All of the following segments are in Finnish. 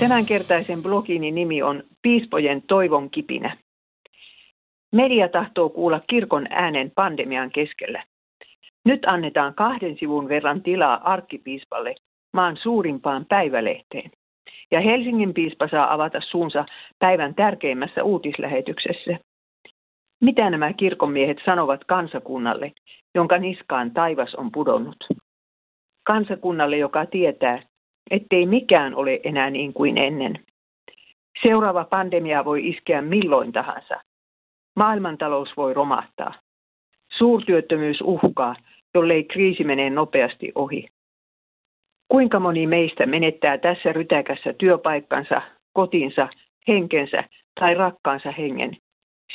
Tämänkertaisen blogini nimi on Piispojen toivon kipinä. Media tahtoo kuulla kirkon äänen pandemian keskellä. Nyt annetaan kahden sivun verran tilaa arkkipiispalle maan suurimpaan päivälehteen. Ja Helsingin piispa saa avata suunsa päivän tärkeimmässä uutislähetyksessä. Mitä nämä kirkonmiehet sanovat kansakunnalle, jonka niskaan taivas on pudonnut? Kansakunnalle, joka tietää, ettei mikään ole enää niin kuin ennen. Seuraava pandemia voi iskeä milloin tahansa. Maailmantalous voi romahtaa. Suurtyöttömyys uhkaa, jollei kriisi mene nopeasti ohi. Kuinka moni meistä menettää tässä rytäkässä työpaikkansa, kotinsa, henkensä tai rakkaansa hengen?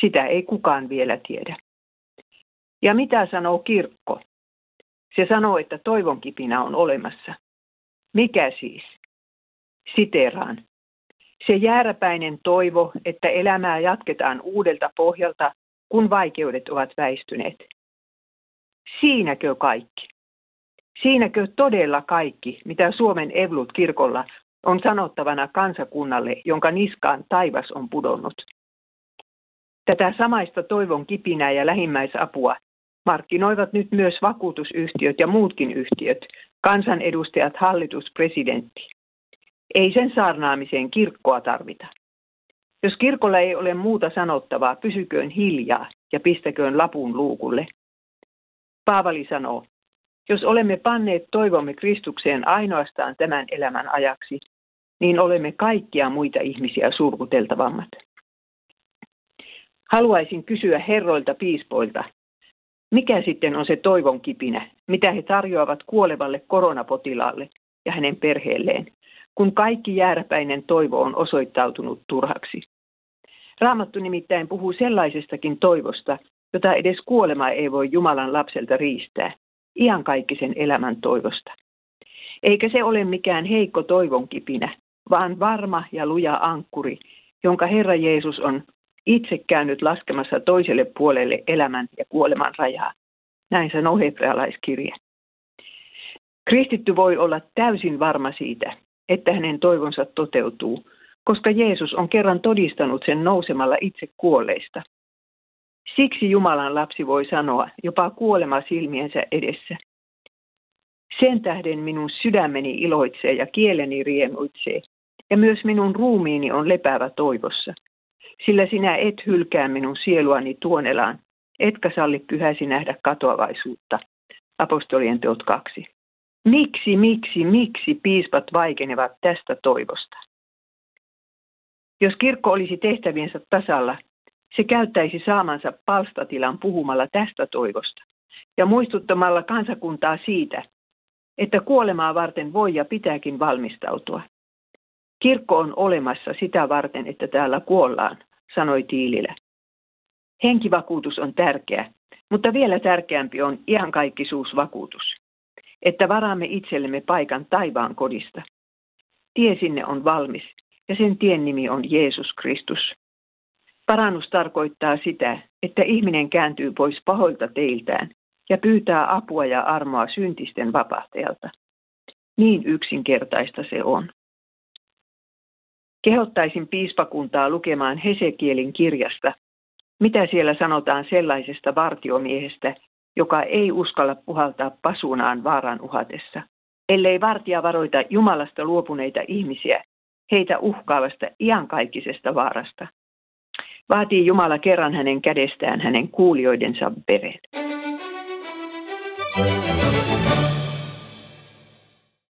Sitä ei kukaan vielä tiedä. Ja mitä sanoo kirkko? Se sanoo, että toivon kipinä on olemassa. Mikä siis? Siteraan. Se jääräpäinen toivo, että elämää jatketaan uudelta pohjalta, kun vaikeudet ovat väistyneet. Siinäkö kaikki? Siinäkö todella kaikki, mitä Suomen Evlut-kirkolla on sanottavana kansakunnalle, jonka niskaan taivas on pudonnut? Tätä samaista toivon kipinää ja lähimmäisapua markkinoivat nyt myös vakuutusyhtiöt ja muutkin yhtiöt, kansanedustajat, hallitus, presidentti. Ei sen saarnaamiseen kirkkoa tarvita. Jos kirkolla ei ole muuta sanottavaa, pysyköön hiljaa ja pistäköön lapun luukulle. Paavali sanoo, jos olemme panneet toivomme Kristukseen ainoastaan tämän elämän ajaksi, niin olemme kaikkia muita ihmisiä surkuteltavammat. Haluaisin kysyä herroilta piispoilta, mikä sitten on se toivon kipinä, mitä he tarjoavat kuolevalle koronapotilaalle ja hänen perheelleen, kun kaikki jääräpäinen toivo on osoittautunut turhaksi. Raamattu nimittäin puhuu sellaisestakin toivosta, jota edes kuolema ei voi Jumalan lapselta riistää, iankaikkisen elämän toivosta. Eikä se ole mikään heikko toivon kipinä, vaan varma ja luja ankkuri, jonka Herra Jeesus on itse käynyt laskemassa toiselle puolelle elämän ja kuoleman rajaa. Näin sanoo hebrealaiskirje. Kristitty voi olla täysin varma siitä, että hänen toivonsa toteutuu, koska Jeesus on kerran todistanut sen nousemalla itse kuolleista. Siksi Jumalan lapsi voi sanoa jopa kuolema silmiensä edessä. Sen tähden minun sydämeni iloitsee ja kieleni riemuitsee, ja myös minun ruumiini on lepäävä toivossa – sillä sinä et hylkää minun sieluani tuonelaan, etkä salli pyhäsi nähdä katoavaisuutta. Apostolien teot kaksi. Miksi, miksi, miksi piispat vaikenevat tästä toivosta? Jos kirkko olisi tehtäviensä tasalla, se käyttäisi saamansa palstatilan puhumalla tästä toivosta ja muistuttamalla kansakuntaa siitä, että kuolemaa varten voi ja pitääkin valmistautua. Kirkko on olemassa sitä varten, että täällä kuollaan, sanoi Tiililä. Henkivakuutus on tärkeä, mutta vielä tärkeämpi on iankaikkisuusvakuutus, että varaamme itsellemme paikan taivaan kodista. Tie sinne on valmis ja sen tien nimi on Jeesus Kristus. Parannus tarkoittaa sitä, että ihminen kääntyy pois pahoilta teiltään ja pyytää apua ja armoa syntisten vapahtajalta. Niin yksinkertaista se on. Kehottaisin piispakuntaa lukemaan Hesekielin kirjasta, mitä siellä sanotaan sellaisesta vartiomiehestä, joka ei uskalla puhaltaa pasunaan vaaran uhatessa. Ellei vartija varoita Jumalasta luopuneita ihmisiä, heitä uhkaavasta iankaikkisesta vaarasta. Vaatii Jumala kerran hänen kädestään hänen kuulijoidensa veren.